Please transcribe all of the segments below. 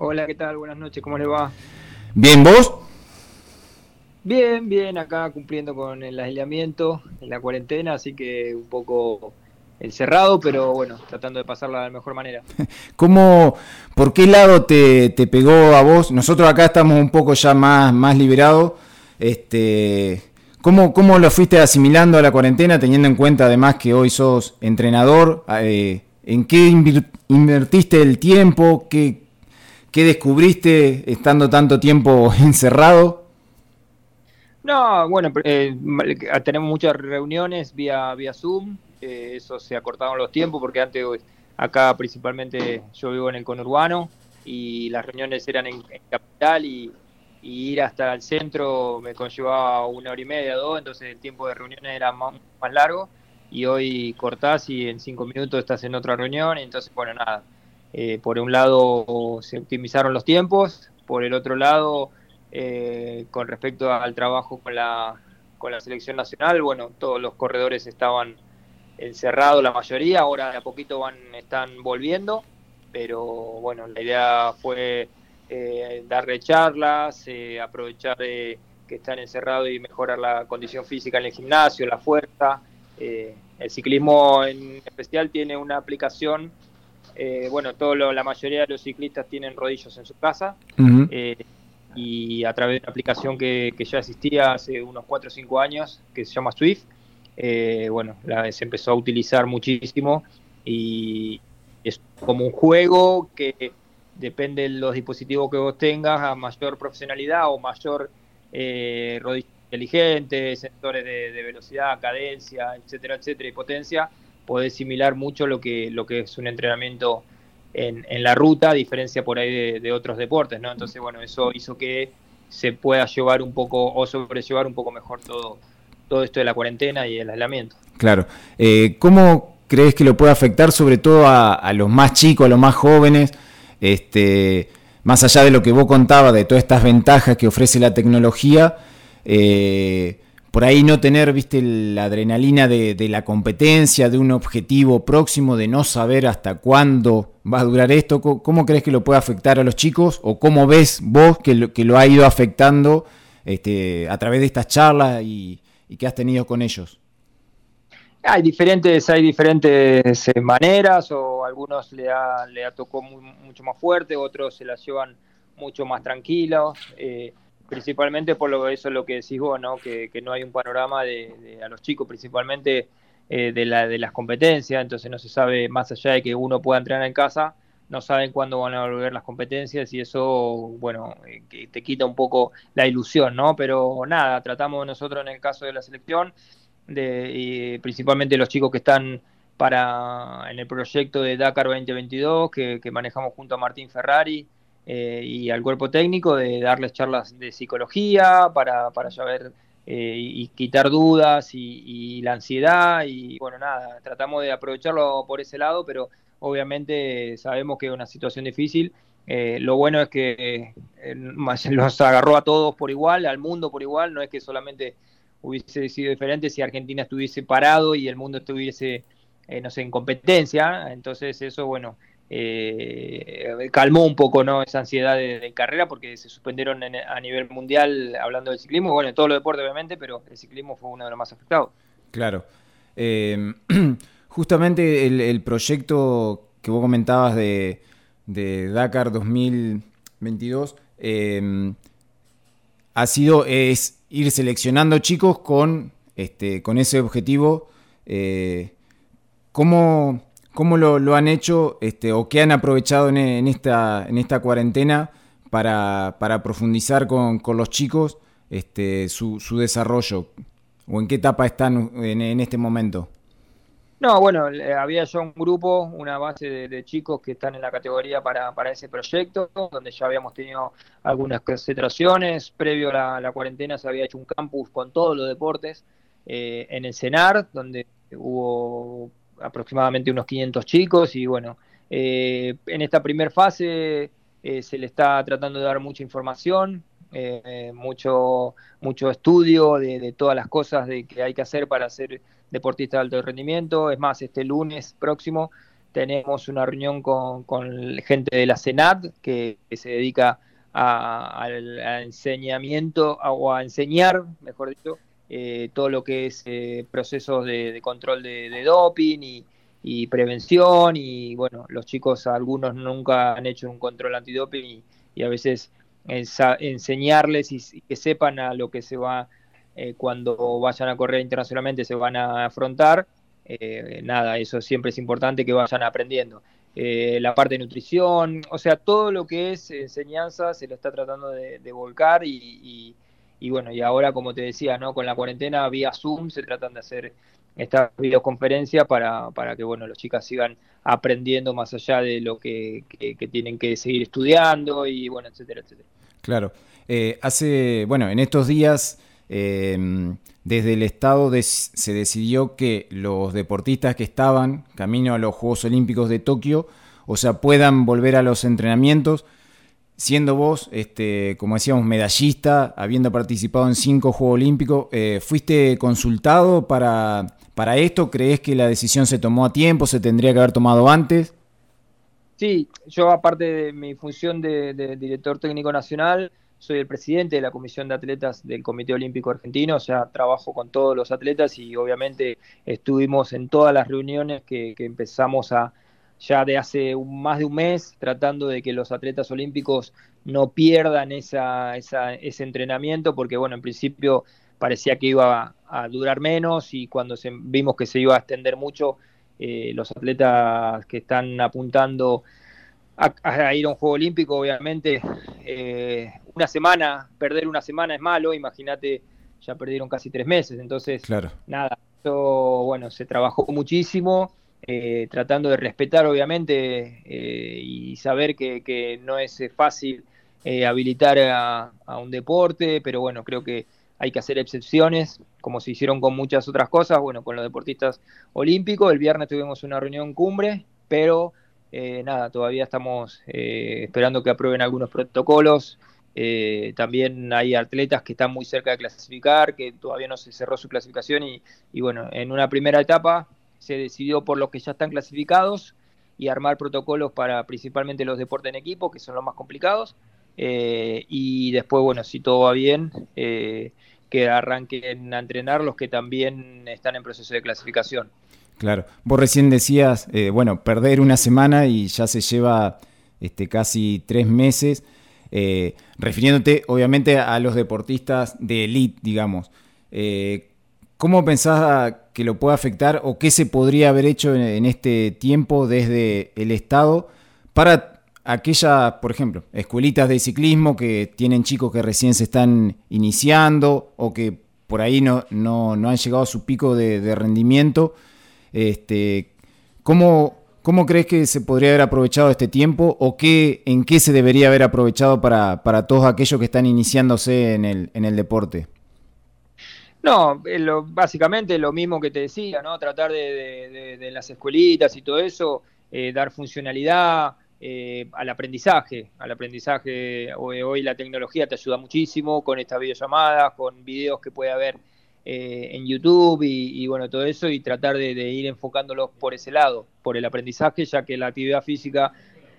Hola, ¿qué tal? Buenas noches, ¿cómo le va? Bien, ¿vos? Bien, bien, acá cumpliendo con el aislamiento, en la cuarentena, así que un poco encerrado, pero bueno, tratando de pasarla de la mejor manera. ¿Cómo, por qué lado te, pegó a vos? Nosotros acá estamos un poco ya más, más liberados. Este, ¿cómo, ¿Cómo lo fuiste asimilando a la cuarentena, teniendo en cuenta además que hoy sos entrenador? Eh, ¿En qué invertiste el tiempo? ¿Qué, ¿Qué descubriste estando tanto tiempo encerrado? No, bueno, eh, tenemos muchas reuniones vía, vía Zoom, eh, eso se acortaron los tiempos porque antes acá principalmente yo vivo en el conurbano y las reuniones eran en, capital y, ir hasta el centro me conllevaba una hora y media, dos, entonces el tiempo de reuniones era más, largo y hoy cortás y en cinco minutos estás en otra reunión, entonces bueno, nada, eh, por un lado se optimizaron los tiempos, por el otro lado, eh, con respecto al trabajo con la, con la selección nacional, bueno, todos los corredores estaban encerrados, la mayoría, ahora de a poquito van, están volviendo, pero bueno, la idea fue eh, darle charlas, aprovechar que están encerrados y mejorar la condición física en el gimnasio, la fuerza. el ciclismo en especial tiene una aplicación eh, bueno, todo la mayoría de los ciclistas tienen rodillos en su casa eh, y a través de una aplicación que, ya existía hace unos 4 o 5 años que se llama Swift, eh, bueno, se empezó a utilizar muchísimo y es como un juego que depende de los dispositivos que vos tengas, a mayor profesionalidad o mayor rodillos inteligentes, sensores de, de velocidad, cadencia, etcétera, etcétera, y potencia podés similar mucho lo que, lo que es un entrenamiento en, en la ruta, a diferencia por ahí de, otros deportes, ¿no? Entonces, bueno, eso hizo que se pueda llevar un poco o sobrellevar un poco mejor todo, todo esto de la cuarentena y el aislamiento. Claro. Eh, ¿Cómo crees que lo puede afectar sobre todo a, los más chicos, a los más jóvenes? Este, más allá de lo que vos contabas, de todas estas ventajas que ofrece la tecnología, eh, por ahí no tener, viste, la adrenalina de, la competencia, de un objetivo próximo, de no saber hasta cuándo va a durar esto. ¿Cómo, crees que lo puede afectar a los chicos? ¿O cómo ves vos que lo, ha ido afectando este, a través de estas charlas y, que has tenido con ellos? Hay diferentes, hay diferentes eh, maneras, o algunos le ha, le ha tocado mucho más fuerte, otros se las llevan mucho más tranquilos. Eh, principalmente por lo eso es lo que decís vos, ¿no? Que, no hay un panorama de, a los chicos, principalmente eh, de, la, de las competencias, entonces no se sabe, más allá de que uno pueda entrenar en casa, no saben cuándo van a volver las competencias y eso, bueno, eh, te quita un poco la ilusión, ¿no? Pero nada, tratamos nosotros en el caso de la selección, de, y principalmente los chicos que están para en el proyecto de Dakar 2022, que, que manejamos junto a Martín Ferrari, eh, y al cuerpo técnico de darles charlas de psicología para, para saber eh, y quitar dudas y, la ansiedad. Y bueno, nada, tratamos de aprovecharlo por ese lado, pero obviamente sabemos que es una situación difícil. Eh, lo bueno es que los agarró a todos por igual, al mundo por igual, no es que solamente hubiese sido diferente si Argentina estuviese parado y el mundo estuviese, no sé, en competencia, entonces eso, bueno, eh, calmó un poco ¿no? esa ansiedad de, carrera porque se suspendieron a nivel mundial hablando del ciclismo, bueno, en todos los deportes obviamente, pero el ciclismo fue uno de los más afectados. Claro. Eh, justamente el, proyecto que vos comentabas de, Dakar 2022 eh, ha sido es ir seleccionando chicos con, este, con ese objetivo. ¿Cómo ¿Cómo lo, han hecho este, o qué han aprovechado en, esta, en esta cuarentena para, profundizar con, los chicos este, su, desarrollo? ¿O en qué etapa están en, este momento? No, bueno, había ya un grupo, una base de, chicos que están en la categoría para, ese proyecto, donde ya habíamos tenido algunas concentraciones. Previo a la, cuarentena se había hecho un campus con todos los deportes eh, en el CENAR, donde hubo aproximadamente unos 500 chicos y bueno, eh, en esta primera fase eh, se le está tratando de dar mucha información, eh, mucho, mucho estudio de, todas las cosas de que hay que hacer para ser deportista de alto rendimiento. Es más, este lunes próximo tenemos una reunión con, gente de la Senat que, se dedica al enseñamiento o a enseñar, mejor dicho, eh, todo lo que es eh, procesos de, control de, doping y, prevención y bueno, los chicos algunos nunca han hecho un control antidoping y, a veces enseñarles y, que sepan a lo que se va eh, cuando vayan a correr internacionalmente se van a afrontar. nada, eso siempre es importante que vayan aprendiendo. la parte de nutrición, o sea, todo lo que es enseñanza se lo está tratando de, volcar y, y bueno, y ahora, como te decía, ¿no? con la cuarentena vía Zoom se tratan de hacer estas videoconferencias para, para que bueno, los chicas sigan aprendiendo más allá de lo que, tienen que seguir estudiando y bueno, etcétera, etcétera. Claro. Eh, hace, bueno, en estos días, em, desde el Estado se decidió que los deportistas que estaban camino a los Juegos Olímpicos de Tokio, o sea, puedan volver a los entrenamientos siendo vos, este, como decíamos, medallista, habiendo participado en cinco Juegos Olímpicos, eh, ¿fuiste consultado para, para esto? ¿Crees que la decisión se tomó a tiempo, se tendría que haber tomado antes? Sí, yo aparte de mi función de, director técnico nacional, soy el presidente de la Comisión de Atletas del Comité Olímpico Argentino, o sea, trabajo con todos los atletas y obviamente estuvimos en todas las reuniones que empezamos a, ya de hace más de un mes tratando de que los atletas olímpicos no pierdan esa, ese entrenamiento, porque bueno, en principio parecía que iba a, durar menos y cuando vimos que se iba a extender mucho, eh, los atletas que están apuntando a, ir a un Juego Olímpico, obviamente, eh, una semana, perder una semana es malo, imagínate, ya perdieron casi tres meses, entonces, claro. nada, esto, bueno, se trabajó muchísimo eh, tratando de respetar obviamente eh, y saber que, no es eh, fácil habilitar a, un deporte, pero bueno, creo que hay que hacer excepciones, como se hicieron con muchas otras cosas, bueno, con los deportistas olímpicos, el viernes tuvimos una reunión cumbre, pero nada, todavía estamos esperando que aprueben algunos protocolos, también hay atletas que están muy cerca de clasificar, que todavía no se cerró su clasificación y bueno, en una primera etapa se decidió por los que ya están clasificados y armar protocolos para principalmente los deportes en equipo, que son los más complicados. Eh, y después, bueno, si todo va bien, eh, que arranquen a entrenar los que también están en proceso de clasificación. Claro, vos recién decías, eh, bueno, perder una semana y ya se lleva este, casi tres meses, refiriéndote obviamente a los deportistas de elite, digamos. ¿Cómo pensás que lo puede afectar o qué se podría haber hecho en, este tiempo desde el Estado para aquellas, por ejemplo, escuelitas de ciclismo que tienen chicos que recién se están iniciando o que por ahí no, no, han llegado a su pico de, rendimiento? Este, ¿cómo, ¿Cómo crees que se podría haber aprovechado este tiempo o qué, en qué se debería haber aprovechado para, para todos aquellos que están iniciándose en el, en el deporte? No, lo, básicamente lo mismo que te decía, ¿no? Tratar de, las escuelitas y todo eso, eh, dar funcionalidad eh, al aprendizaje. Al aprendizaje, hoy, la tecnología te ayuda muchísimo con estas videollamadas, con videos que puede haber eh, en YouTube y, bueno, todo eso, y tratar de, ir enfocándolos por ese lado, por el aprendizaje, ya que la actividad física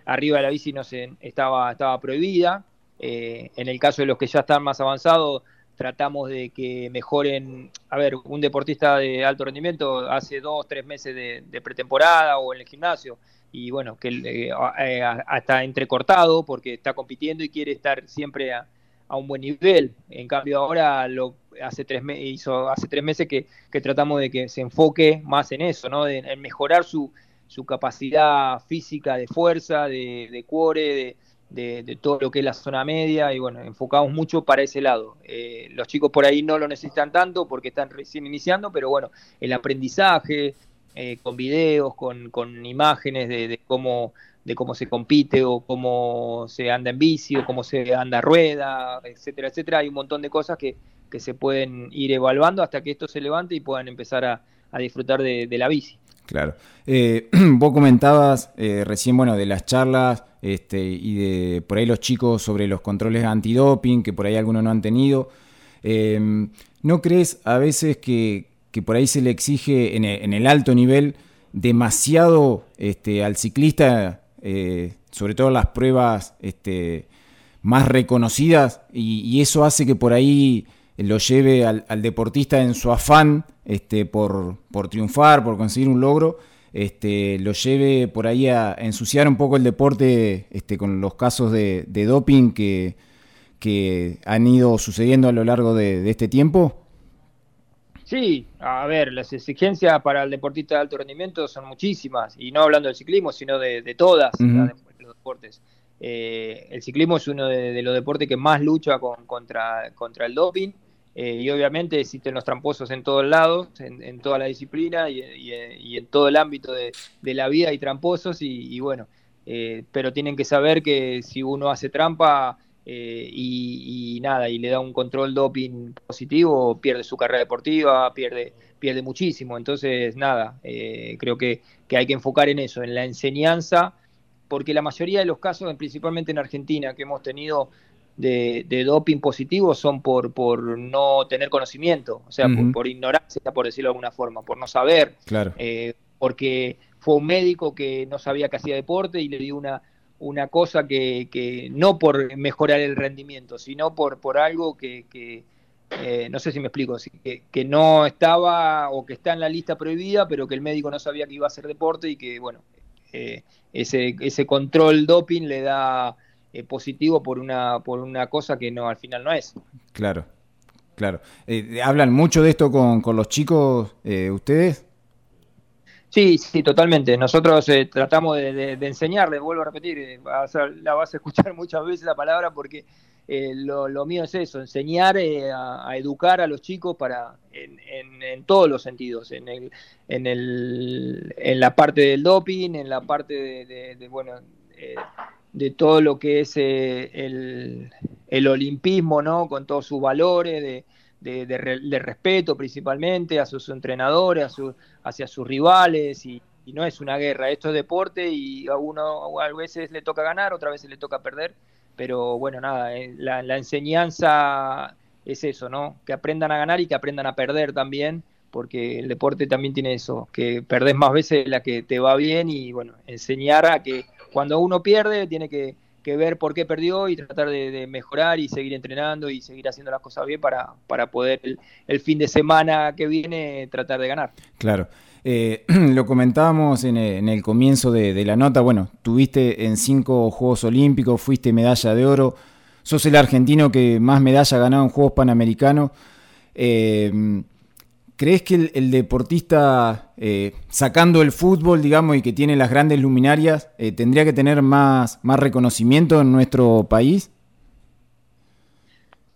arriba de la bici no se, estaba, estaba prohibida. en el caso de los que ya están más avanzados, tratamos de que mejoren, a ver, un deportista de alto rendimiento hace dos, tres meses de, pretemporada o en el gimnasio y bueno, que eh, eh, está entrecortado porque está compitiendo y quiere estar siempre a, un buen nivel. En cambio ahora lo hace tres hizo hace tres meses que, tratamos de que se enfoque más en eso, ¿no? en mejorar su, su capacidad física de fuerza, de, de cuore, de, de, todo lo que es la zona media y bueno, enfocamos mucho para ese lado. Eh, los chicos por ahí no lo necesitan tanto porque están recién iniciando, pero bueno, el aprendizaje eh, con videos, con, con imágenes de, cómo de cómo se compite o cómo se anda en bici o cómo se anda a rueda, etcétera, etcétera. Hay un montón de cosas que, que se pueden ir evaluando hasta que esto se levante y puedan empezar a, a disfrutar de, de la bici. Claro. Eh, vos comentabas eh, recién, bueno, de las charlas este, y de por ahí los chicos sobre los controles antidoping, que por ahí algunos no han tenido. Em, ¿No crees a veces que, por ahí se le exige en el, alto nivel demasiado este, al ciclista, eh, sobre todo las pruebas este, más reconocidas, y, eso hace que por ahí lo lleve al, deportista en su afán este, por, por, triunfar, por conseguir un logro, este, lo lleve por ahí a ensuciar un poco el deporte este, con los casos de, doping que, que, han ido sucediendo a lo largo de, este tiempo? Sí, a ver, las exigencias para el deportista de alto rendimiento son muchísimas, y no hablando del ciclismo, sino de, todas los deportes. Eh, el ciclismo es uno de, los deportes que más lucha contra, contra el doping. Eh, y obviamente existen los tramposos en todos lados, en, toda la disciplina y, en todo el ámbito de, la vida hay tramposos y, bueno, eh, pero tienen que saber que si uno hace trampa eh, y, nada, y le da un control doping positivo, pierde su carrera deportiva, pierde, pierde muchísimo. Entonces, nada, creo que hay que enfocar en eso, en la enseñanza, porque la mayoría de los casos, principalmente en Argentina, que hemos tenido de, doping positivo son por, por no tener conocimiento, o sea, por, ignorancia, por decirlo de alguna forma, por no saber. Claro. Eh, porque fue un médico que no sabía que hacía deporte y le dio una, una cosa que, que no por mejorar el rendimiento, sino por, por algo que, que eh, no sé si me explico, que, que, no estaba o que está en la lista prohibida, pero que el médico no sabía que iba a hacer deporte y que, bueno, eh, ese, ese control doping le da eh, positivo por una, por una cosa que no al final no es. Claro, claro. Eh, ¿Hablan mucho de esto con, con los chicos eh, ustedes? Sí, sí, totalmente. Nosotros tratamos de, enseñarles, vuelvo a repetir, la vas a escuchar muchas veces la palabra porque lo, mío es eso, enseñar a, educar a los chicos para en, en, todos los sentidos, en, el, en, el, en la parte del doping, en la parte de, de bueno, de todo lo que es eh, el, el, olimpismo, ¿no? Con todos sus valores de, de, respeto principalmente a sus entrenadores, a su, hacia sus rivales y, no es una guerra, esto es deporte y a uno a veces le toca ganar, otras veces le toca perder, pero bueno, nada, eh, la, la enseñanza es eso, ¿no? Que aprendan a ganar y que aprendan a perder también porque el deporte también tiene eso, que perdés más veces la que te va bien y bueno, enseñar a que cuando uno pierde tiene que, ver por qué perdió y tratar de, mejorar y seguir entrenando y seguir haciendo las cosas bien para, para poder el, fin de semana que viene tratar de ganar. Claro. Eh, lo comentábamos en el, comienzo de, la nota, bueno, tuviste en cinco Juegos Olímpicos, fuiste medalla de oro, sos el argentino que más medalla ha ganado en Juegos Panamericanos. Eh, ¿Crees que el, deportista, eh, sacando el fútbol, digamos, y que tiene las grandes luminarias, eh, tendría que tener más, más reconocimiento en nuestro país?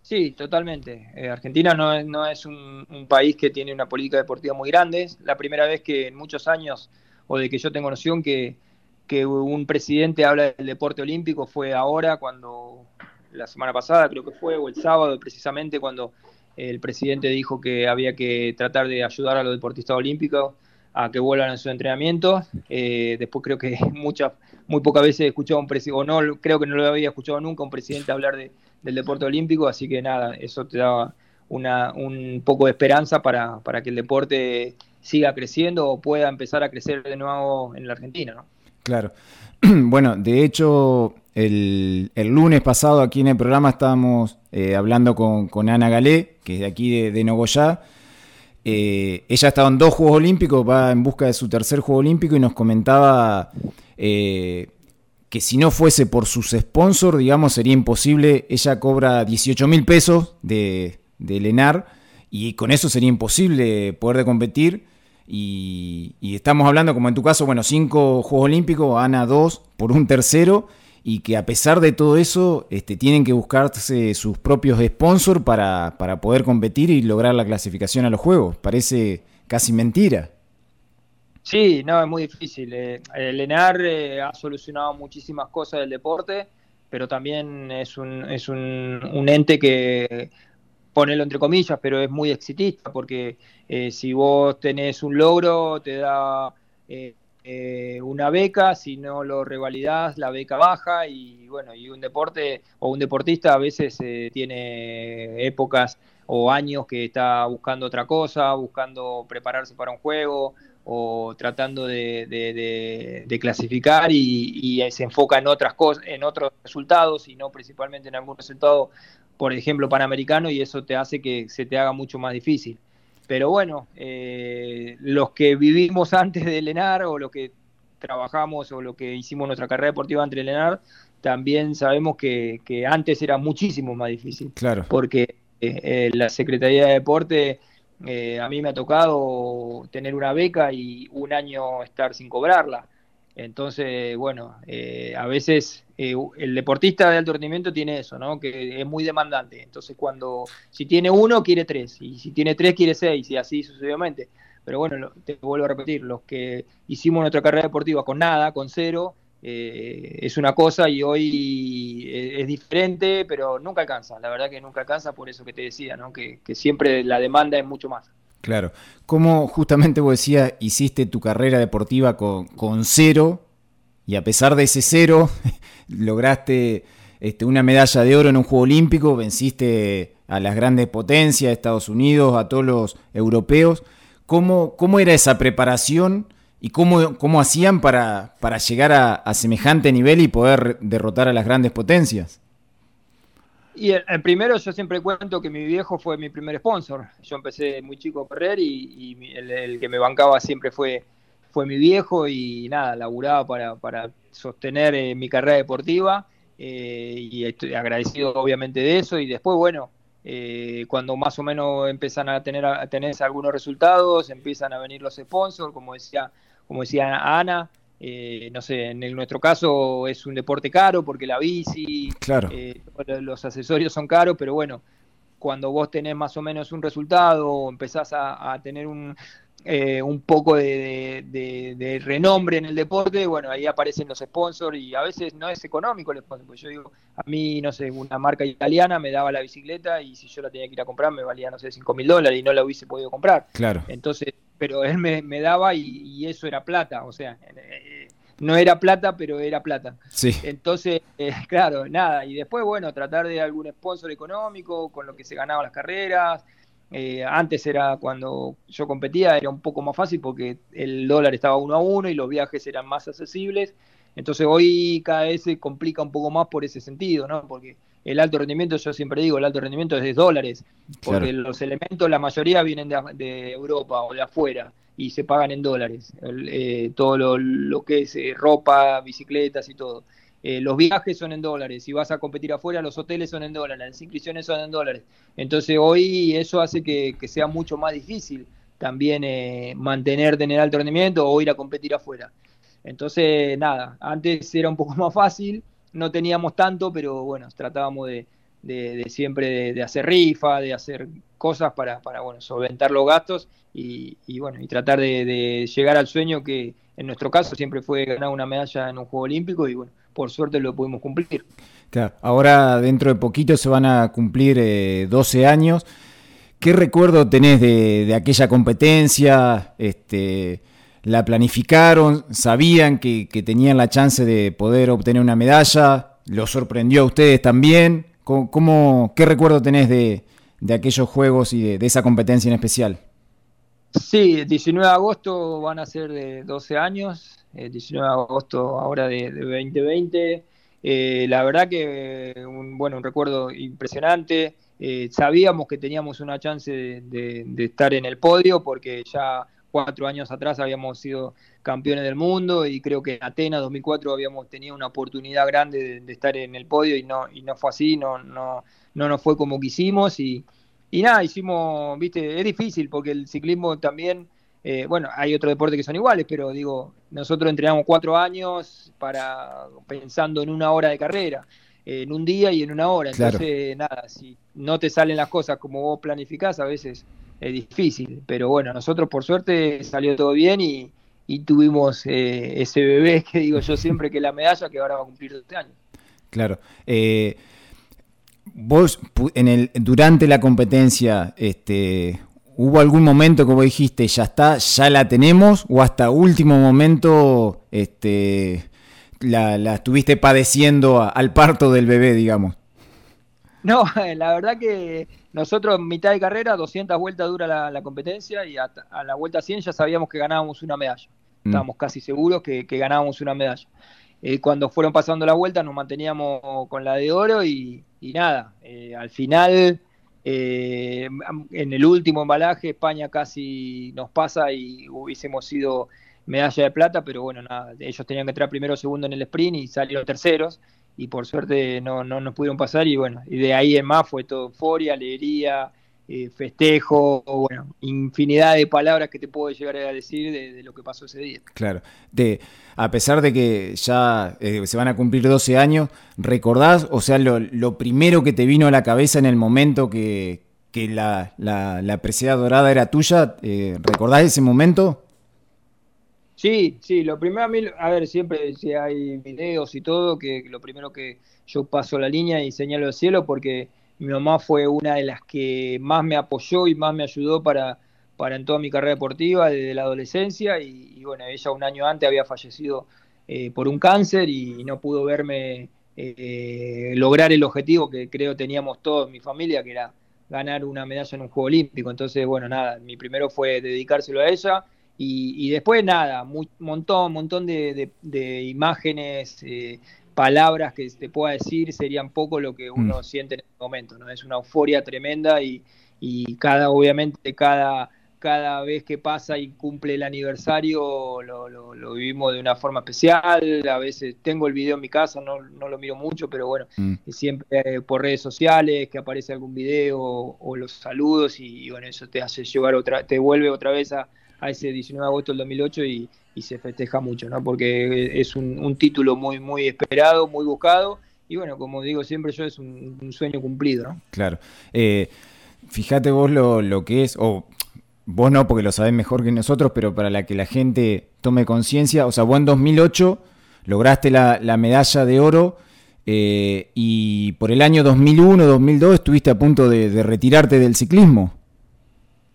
Sí, totalmente. Eh, Argentina no, no es un, país que tiene una política deportiva muy grande. Es la primera vez que en muchos años, o de que yo tengo noción, que, que un presidente habla del deporte olímpico fue ahora, cuando la semana pasada creo que fue, o el sábado precisamente, cuando el presidente dijo que había que tratar de ayudar a los deportistas olímpicos a que vuelvan a su entrenamiento. Eh, después creo que muchas, muy pocas veces he escuchado a un presidente, o no, creo que no lo había escuchado nunca un presidente hablar de, del deporte olímpico, así que nada, eso te da una, un poco de esperanza para, para que el deporte siga creciendo o pueda empezar a crecer de nuevo en la Argentina, ¿no? Claro. Bueno, de hecho, el, lunes pasado aquí en el programa estábamos eh, hablando con, Ana Galé, que es de aquí de, Nogoyá. Eh, ella ha estado en dos Juegos Olímpicos, va en busca de su tercer Juego Olímpico y nos comentaba eh, que si no fuese por sus sponsors, digamos, sería imposible. Ella cobra 18 mil pesos de, Lenar y con eso sería imposible poder de competir. Y, estamos hablando, como en tu caso, bueno, cinco Juegos Olímpicos, Ana dos por un tercero, y que a pesar de todo eso, este, tienen que buscarse sus propios sponsors para, para poder competir y lograr la clasificación a los Juegos. Parece casi mentira. Sí, no, es muy difícil. Eh, el ENAR eh, ha solucionado muchísimas cosas del deporte, pero también es un, es un, ente que ponerlo entre comillas, pero es muy exitista, porque eh, si vos tenés un logro, te da eh, eh, una beca, si no lo revalidás, la beca baja, y bueno, y un deporte o un deportista a veces tiene épocas o años que está buscando otra cosa, buscando prepararse para un juego, o tratando de, clasificar y, se enfoca en otras cosas, en otros resultados y no principalmente en algún resultado, por ejemplo, panamericano, y eso te hace que se te haga mucho más difícil. Pero bueno, eh, los que vivimos antes de Lenar o los que trabajamos o lo que hicimos nuestra carrera deportiva antes de Lenar, también sabemos que, antes era muchísimo más difícil. Claro. Porque eh, eh, la Secretaría de Deporte eh, a mí me ha tocado tener una beca y un año estar sin cobrarla. Entonces, bueno, eh, a veces eh, el deportista de alto rendimiento tiene eso, ¿no? Que es muy demandante. Entonces, cuando si tiene uno, quiere tres. Y si tiene tres, quiere seis. Y así sucesivamente. Pero bueno, te vuelvo a repetir, los que hicimos nuestra carrera deportiva con nada, con cero, es una cosa y hoy es, diferente, pero nunca alcanza. La verdad que nunca alcanza por eso que te decía, ¿no? Que, que siempre la demanda es mucho más. Claro. ¿Cómo justamente vos decías, hiciste tu carrera deportiva con, cero y a pesar de ese cero lograste este, una medalla de oro en un Juego Olímpico, venciste a las grandes potencias, Estados Unidos, a todos los europeos? ¿Cómo, cómo era esa preparación y cómo, cómo hacían para, para llegar a semejante nivel y poder derrotar a las grandes potencias? Y el, primero yo siempre cuento que mi viejo fue mi primer sponsor. Yo empecé muy chico a correr y, el, que me bancaba siempre fue, fue mi viejo y nada, laburaba para, para sostener eh, mi carrera deportiva eh, y estoy agradecido obviamente de eso y después bueno, eh, cuando más o menos empiezan a tener, a tener algunos resultados, empiezan a venir los sponsors, como decía, como decía Ana, eh, no sé, en nuestro caso es un deporte caro porque la bici, claro. Eh, los accesorios son caros, pero bueno, cuando vos tenés más o menos un resultado, empezás a, tener un, eh, un poco de, renombre en el deporte, bueno, ahí aparecen los sponsors y a veces no es económico el sponsor, porque yo digo, a mí, no sé, una marca italiana me daba la bicicleta y si yo la tenía que ir a comprar me valía, no sé, 5 mil dólares y no la hubiese podido comprar. Claro. Entonces, pero él me, daba y, eso era plata, o sea, eh, no era plata, pero era plata. Sí. Entonces, eh, claro, nada, y después, bueno, tratar de algún sponsor económico con lo que se ganaban las carreras. Eh, antes era cuando yo competía, era un poco más fácil porque el dólar estaba uno a uno y los viajes eran más accesibles. Entonces hoy cada vez se complica un poco más por ese sentido, ¿no? Porque el alto rendimiento, yo siempre digo, el alto rendimiento es de dólares, porque los elementos, la mayoría vienen de, Europa o de afuera y se pagan en dólares, eh, todo lo, que es eh, ropa, bicicletas y todo. Eh, los viajes son en dólares, si vas a competir afuera, los hoteles son en dólares, las inscripciones son en dólares. Entonces hoy eso hace que, sea mucho más difícil también mantenerte en el alto rendimiento o ir a competir afuera. Entonces, nada, antes era un poco más fácil, no teníamos tanto, pero bueno, tratábamos de, siempre de, hacer rifa, de hacer cosas para, bueno, solventar los gastos y, bueno, y tratar de, llegar al sueño que en nuestro caso siempre fue ganar una medalla en un Juego Olímpico y bueno, por suerte lo pudimos cumplir. Claro, ahora dentro de poquito se van a cumplir 12 eh, años. ¿Qué recuerdo tenés de aquella competencia? Este, la planificaron, sabían que, tenían la chance de poder obtener una medalla, lo sorprendió a ustedes también. ¿Cómo, qué recuerdo tenés de, aquellos juegos y de, esa competencia en especial? Sí, 19 de agosto van a ser de 12 años, el 19 de agosto ahora de, 2020. Eh, la verdad que un, bueno, un recuerdo impresionante. Eh, sabíamos que teníamos una chance de, estar en el podio porque ya cuatro años atrás habíamos sido campeones del mundo y creo que en Atenas 2004 habíamos tenido una oportunidad grande de, estar en el podio y no y no fue así, no no no nos fue como quisimos y, y nada, hicimos, viste, es difícil porque el ciclismo también, eh, bueno, hay otros deportes que son iguales, pero digo, nosotros entrenamos cuatro años para pensando en una hora de carrera, en un día y en una hora, entonces nada, si no te salen las cosas como vos planificás, a veces es difícil. Pero bueno, nosotros por suerte salió todo bien y, tuvimos eh, ese bebé que digo yo siempre que la medalla que ahora va a cumplir 12 años. Claro. Eh, vos en el, durante la competencia, este, ¿hubo algún momento que vos dijiste, ya está, ya la tenemos? ¿O hasta último momento este, la, estuviste padeciendo al parto del bebé, digamos? No, la verdad que nosotros mitad de carrera, 200 vueltas dura la, competencia y a, la vuelta 100 ya sabíamos que ganábamos una medalla. Mm. Estábamos casi seguros que, ganábamos una medalla. Eh, cuando fueron pasando las vueltas nos manteníamos con la de oro y, nada, eh, al final eh, en el último embalaje España casi nos pasa y hubiésemos sido medalla de plata, pero bueno, nada, ellos tenían que entrar primero o segundo en el sprint y salieron terceros y por suerte no, no nos pudieron pasar y bueno, y de ahí en más fue todo euforia, alegría, eh, festejo, bueno, infinidad de palabras que te puedo llegar a decir de, lo que pasó ese día. Claro, de, a pesar de que ya eh, se van a cumplir 12 años, ¿recordás, o sea, lo, primero que te vino a la cabeza en el momento que, la, la, la presea dorada era tuya? Eh, ¿Recordás ese momento? Sí, sí, lo primero a mí, a ver, siempre si hay videos y todo, que lo primero que yo paso la línea y señalo el cielo porque mi mamá fue una de las que más me apoyó y más me ayudó para, para en toda mi carrera deportiva desde la adolescencia y, bueno, ella un año antes había fallecido eh, por un cáncer y no pudo verme eh, lograr el objetivo que creo teníamos todos, mi familia, que era ganar una medalla en un Juego Olímpico. Entonces, bueno, nada, mi primero fue dedicárselo a ella y, después nada, un montón, montón de, imágenes, eh, palabras que te pueda decir, serían poco lo que uno mm. siente en este momento, ¿no? Es una euforia tremenda y, cada, obviamente, cada, cada vez que pasa y cumple el aniversario lo, lo, vivimos de una forma especial. A veces tengo el video en mi casa, no, no lo miro mucho, pero bueno, mm. siempre eh, por redes sociales que aparece algún video o, los saludos y, y, bueno, eso te hace llevar otra, te vuelve otra vez a, a ese 19 de agosto del 2008 y, se festeja mucho, ¿no? Porque es un, título muy, muy esperado, muy buscado y bueno, como digo siempre yo, es un, sueño cumplido, ¿no? Claro. Eh, fíjate vos lo, que es, o vos no porque lo sabés mejor que nosotros, pero para la que la gente tome conciencia, o sea, vos en 2008 lograste la, medalla de oro eh, y por el año 2001, 2002 estuviste a punto de, retirarte del ciclismo.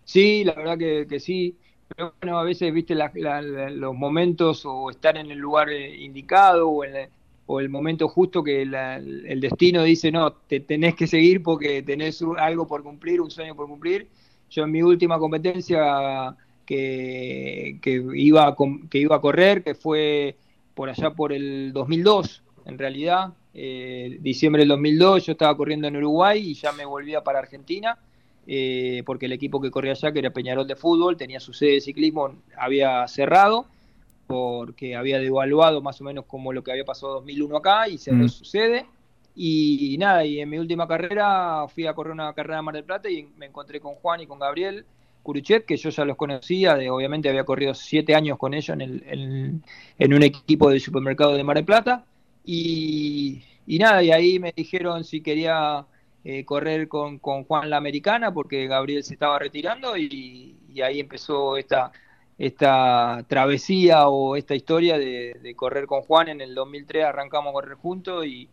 Sí, la verdad que sí pero bueno, a veces, viste, los momentos o estar en el lugar eh, indicado o, el momento justo que el destino dice, no, te tenés que seguir porque tenés algo por cumplir, un sueño por cumplir. Yo en mi última competencia que, iba, a, que iba a correr, que fue por allá por el 2002, en realidad, eh, diciembre del 2002, yo estaba corriendo en Uruguay y ya me volvía para Argentina eh, porque el equipo que corría allá, que era Peñarol de fútbol, tenía su sede de ciclismo, había cerrado, porque había devaluado más o menos como lo que había pasado en 2001 acá, y cerró mm. su sede. Y, nada, y en mi última carrera fui a correr una carrera en Mar del Plata y me encontré con Juan y con Gabriel Curuchet, que yo ya los conocía, de, obviamente había corrido siete años con ellos en, el, en, un equipo del supermercado de Mar del Plata. Y, y nada, y ahí me dijeron si quería eh, correr con, con, Juan la Americana porque Gabriel se estaba retirando y, ahí empezó esta, esta travesía o esta historia de, correr con Juan. En el 2003 arrancamos a correr juntos y,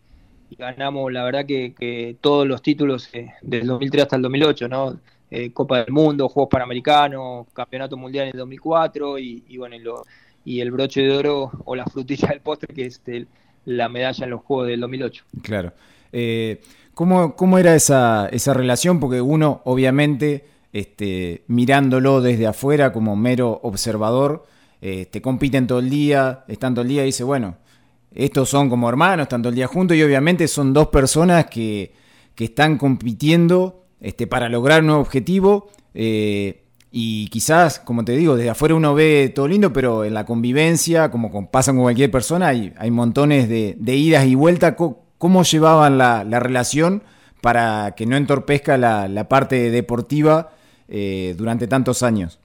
ganamos, la verdad, que, todos los títulos eh, del 2003 hasta el 2008, ¿no? Eh, Copa del Mundo, Juegos Panamericanos, Campeonato Mundial en el 2004 y, bueno, y el broche de oro o la frutilla del postre que es la medalla en los Juegos del 2008. Claro. ¿Cómo, era esa, esa, relación? Porque uno, obviamente, este, mirándolo desde afuera como mero observador, te este, compiten todo el día, están todo el día y dice, bueno, estos son como hermanos, están todo el día juntos y obviamente son dos personas que, están compitiendo este, para lograr un objetivo. Eh, y quizás, como te digo, desde afuera uno ve todo lindo, pero en la convivencia, como pasa con cualquier persona, hay, hay montones de, de idas y vueltas. ¿Cómo llevaban la, relación para que no entorpezca la, parte deportiva eh, durante tantos años?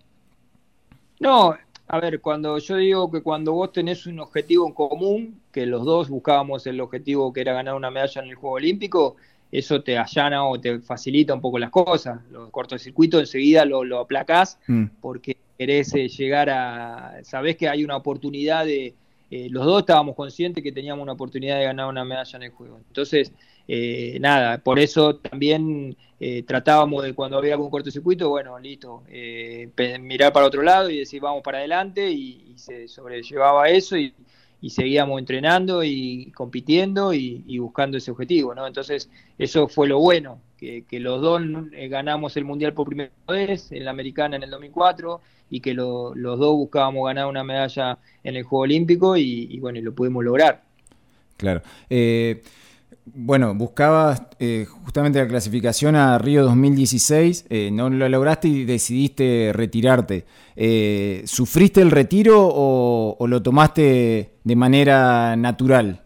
No, a ver, cuando yo digo que cuando vos tenés un objetivo en común, que los dos buscábamos el objetivo que era ganar una medalla en el Juego Olímpico, eso te allana o te facilita un poco las cosas. Los cortocircuitos enseguida lo, lo aplacás mm. porque querés eh, llegar a. Sabés que hay una oportunidad de, eh, los dos estábamos conscientes que teníamos una oportunidad de ganar una medalla en el juego. Entonces, eh, nada, por eso también eh, tratábamos de cuando había algún cortocircuito, bueno, listo, mirar para otro lado y decir vamos para adelante y, se sobrellevaba eso y, seguíamos entrenando y compitiendo y, buscando ese objetivo, ¿no? Entonces, eso fue lo bueno, que, los dos eh, ganamos el Mundial por primera vez, en la Americana en el 2004, y que los dos buscábamos ganar una medalla en el Juego Olímpico y, bueno, y lo pudimos lograr. Claro. Eh, bueno, buscabas eh, justamente la clasificación a Río 2016, eh, no lo lograste y decidiste retirarte. ¿Sufriste el retiro o, lo tomaste de manera natural?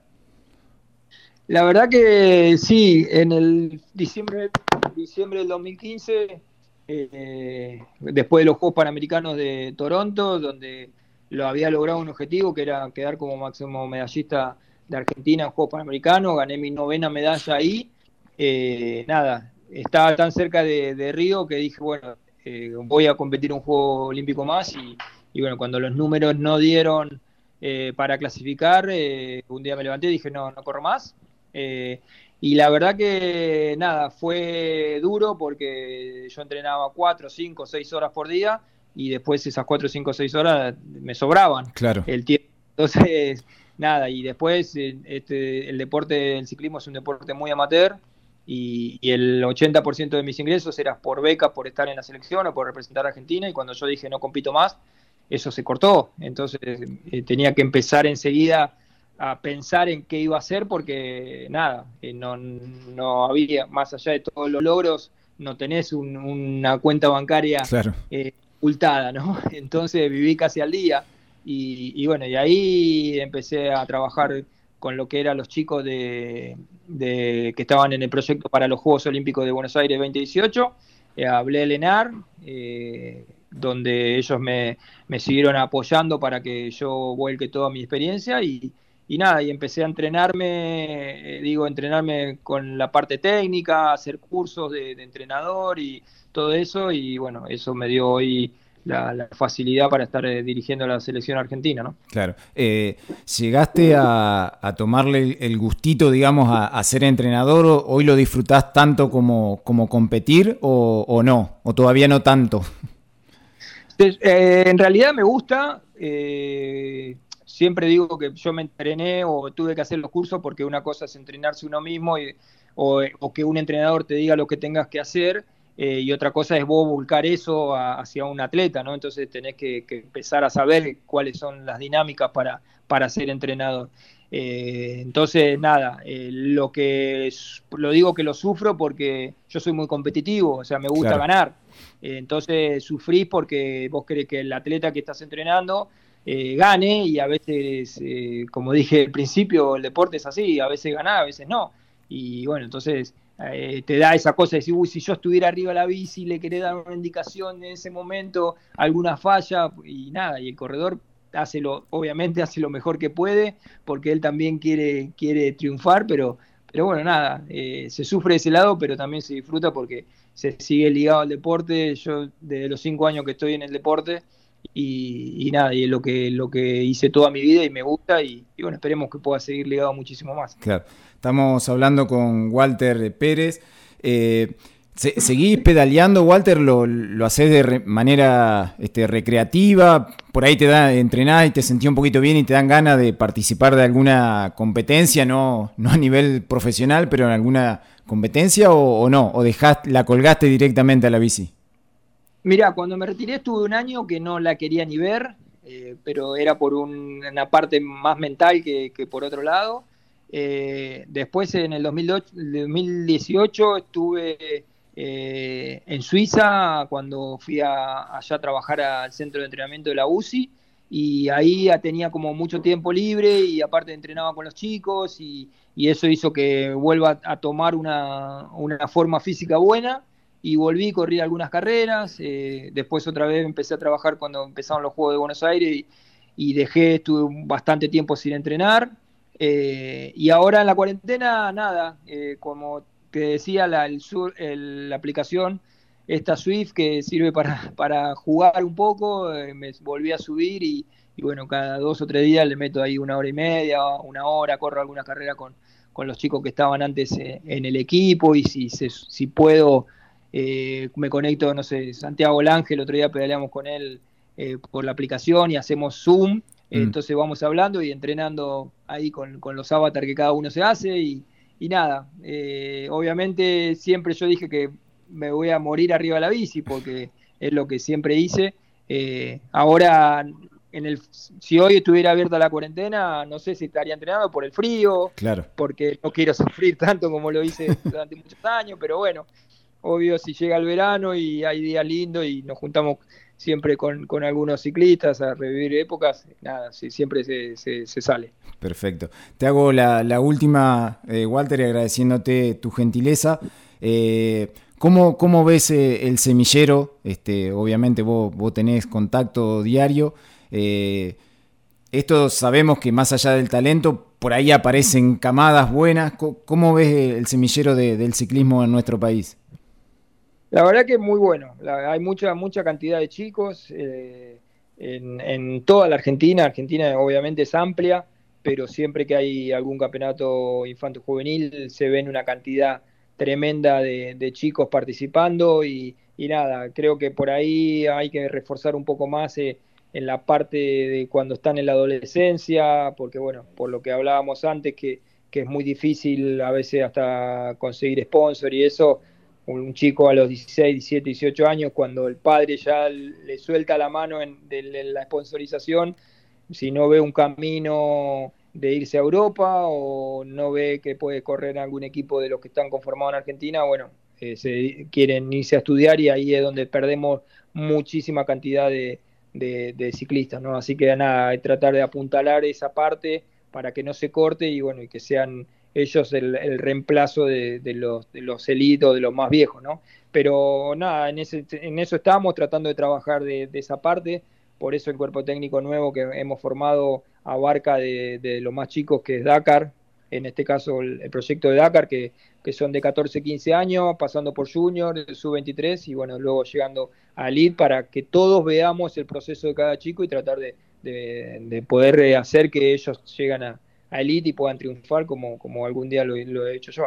La verdad que sí, en el diciembre, diciembre del 2015, después de los Juegos Panamericanos de Toronto, donde lo había logrado un objetivo que era quedar como máximo medallista de Argentina en Juegos Panamericanos, gané mi novena medalla ahí. Eh, nada, estaba tan cerca de, Río que dije, bueno, eh, voy a competir un Juego Olímpico más y, bueno, cuando los números no dieron eh, para clasificar, un día me levanté y dije, no, no corro más. y la verdad que nada, fue duro porque yo entrenaba 4, 5, 6 horas por día y después esas 4, 5, 6 horas me sobraban claro. el tiempo. Entonces nada, y después eh, este, el deporte, el ciclismo es un deporte muy amateur y, el 80% de mis ingresos era por beca, por estar en la selección o por representar a Argentina y cuando yo dije no compito más, eso se cortó. Entonces eh, tenía que empezar enseguida a pensar en qué iba a hacer porque nada, eh, no, no había, más allá de todos los logros, no tenés una cuenta bancaria ocultada, ¿no? Entonces viví casi al día y, bueno, y ahí empecé a trabajar con lo que eran los chicos de, que estaban en el proyecto para los Juegos Olímpicos de Buenos Aires 2018. Eh, hablé el ENAR, eh, donde ellos me, siguieron apoyando para que yo vuelque toda mi experiencia y, nada, y empecé a entrenarme, eh, digo, entrenarme con la parte técnica, hacer cursos de, entrenador y todo eso, y bueno, eso me dio hoy la, facilidad para estar eh, dirigiendo la selección argentina, ¿no? Claro. Eh, ¿Llegaste a, tomarle el gustito, digamos, a, ser entrenador? ¿Hoy lo disfrutás tanto como, como competir o, no? ¿O todavía no tanto? Eh, en realidad me gusta. siempre digo que yo me entrené o tuve que hacer los cursos porque una cosa es entrenarse uno mismo o, que un entrenador te diga lo que tengas que hacer eh, y otra cosa es vos volcar eso hacia un atleta, ¿no? Entonces tenés que, empezar a saber cuáles son las dinámicas para, para ser entrenador. Eh, entonces, nada, eh, lo que lo digo que lo sufro porque yo soy muy competitivo, o sea, me gusta ganar. entonces sufrís porque vos querés que el atleta que estás entrenando gane y a veces, como dije al principio, el deporte es así, a veces gana, a veces no. Y bueno, entonces eh, te da esa cosa de decir, uy, si yo estuviera arriba de la bici, le querés dar una indicación en ese momento, alguna falla, y nada, y el corredor hace lo, obviamente hace lo mejor que puede, porque él también quiere, quiere triunfar, pero, pero bueno, nada, eh, se sufre ese lado, pero también se disfruta porque se sigue ligado al deporte, yo desde los cinco años que estoy en el deporte, y, nada, y es lo que, lo que hice toda mi vida y me gusta, y, y bueno, esperemos que pueda seguir ligado muchísimo más. Claro. Estamos hablando con Walter Pérez. Eh, ¿Seguís pedaleando, Walter? ¿Lo, lo haces de manera este, recreativa? ¿Por ahí te da, entrenás y te sentís un poquito bien y te dan ganas de participar de alguna competencia? No, no a nivel profesional, pero en alguna competencia o, no? ¿O dejaste, la colgaste directamente a la bici? Mira, cuando me retiré estuve un año que no la quería ni ver, eh, pero era por una parte más mental que por otro lado. Eh, después en el 2018 estuve eh, en Suiza cuando fui a, allá a trabajar al centro de entrenamiento de la UCI y ahí tenía como mucho tiempo libre y aparte entrenaba con los chicos y, eso hizo que vuelva a tomar una, forma física buena y volví, corrí algunas carreras, eh, después otra vez empecé a trabajar cuando empezaron los Juegos de Buenos Aires y, dejé, estuve bastante tiempo sin entrenar, eh, y ahora en la cuarentena, nada, como te decía, la, la aplicación, esta Swift que sirve para, para jugar un poco, eh, me volví a subir y, bueno, cada dos o tres días le meto ahí una hora y media, una hora, corro alguna carrera con, con los chicos que estaban antes en el equipo y si, si puedo, me conecto, no sé, Santiago Lange, el otro día pedaleamos con él por la aplicación y hacemos Zoom Mm. Entonces vamos hablando y entrenando ahí con, los avatars que cada uno se hace y, nada, eh, obviamente siempre yo dije que me voy a morir arriba de la bici porque es lo que siempre hice. Eh, ahora, en el, si hoy estuviera abierta la cuarentena, no sé si estaría entrenado por el frío, claro. porque no quiero sufrir tanto como lo hice durante muchos años, pero bueno, obvio si llega el verano y hay días lindos y nos juntamos siempre con, algunos ciclistas a revivir épocas, nada, siempre se, se, sale. Perfecto. Te hago la, última, eh, Walter, agradeciéndote tu gentileza. Eh, ¿cómo, ¿cómo, ves eh, el semillero? Este, obviamente vos, vos tenés contacto diario. esto sabemos que más allá del talento, por ahí aparecen camadas buenas. ¿Cómo, ves el semillero del ciclismo en nuestro país? La verdad que es muy bueno. hay mucha, mucha cantidad de chicos eh, en, toda la Argentina. Argentina obviamente es amplia, pero siempre que hay algún campeonato infanto juvenil se ven una cantidad tremenda de, chicos participando y, nada, creo que por ahí hay que reforzar un poco más eh, en la parte de cuando están en la adolescencia, porque bueno, por lo que hablábamos antes, que, que es muy difícil a veces hasta conseguir sponsor y eso, un chico a los 16, 17, 18 años, cuando el padre ya le suelta la mano en, de, la sponsorización, si no ve un camino de irse a Europa o no ve que puede correr algún equipo de los que están conformados en Argentina, bueno, eh, se quieren irse a estudiar y ahí es donde perdemos muchísima cantidad de, de, ciclistas, ¿no? Así que nada, tratar de apuntalar esa parte para que no se corte y bueno, y que sean ellos el, reemplazo de, los, de los de los más viejos, ¿no? Pero nada, en, ese, en eso estamos tratando de trabajar de, esa parte, por eso el cuerpo técnico nuevo que hemos formado abarca de, de los más chicos que es Dakar, en este caso el, proyecto de Dakar, que, que, son de 14, 15 años, pasando por Junior, Sub-23 y bueno, luego llegando a Elite para que todos veamos el proceso de cada chico y tratar de, de poder hacer que ellos lleguen a, elite y puedan triunfar como, como algún día lo, he hecho yo.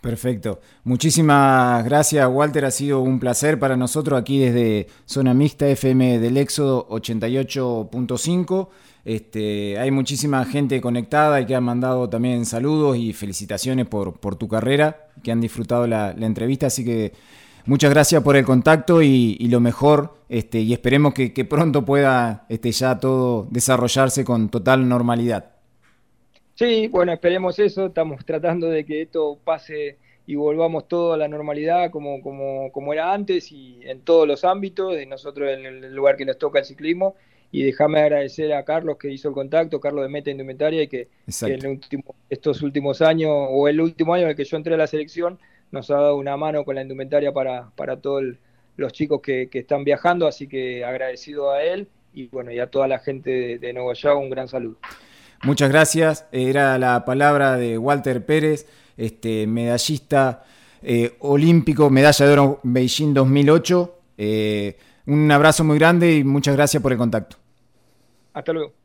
Perfecto. Muchísimas gracias, Walter. Ha sido un placer para nosotros aquí desde Zona Mixta FM del Éxodo 88.5. Este, hay muchísima gente conectada y que han mandado también saludos y felicitaciones por, por tu carrera, que han disfrutado la, entrevista. Así que muchas gracias por el contacto y, lo mejor. Este, y esperemos que, que pronto pueda este, ya todo desarrollarse con total normalidad. Sí, bueno, esperemos eso. Estamos tratando de que esto pase y volvamos todo a la normalidad como, como, como era antes y en todos los ámbitos, de nosotros en el lugar que nos toca el ciclismo. Y déjame agradecer a Carlos que hizo el contacto, Carlos de Meta Indumentaria, y que, en estos últimos años, o el último año en el que yo entré a la selección, nos ha dado una mano con la indumentaria para, para todos los chicos que, están viajando. Así que agradecido a él y bueno, y a toda la gente de, de Nuevo York, un gran saludo. Muchas gracias. Era la palabra de Walter Pérez, este, medallista eh, olímpico, medalla de oro Beijing 2008. Eh, un abrazo muy grande y muchas gracias por el contacto. Hasta luego.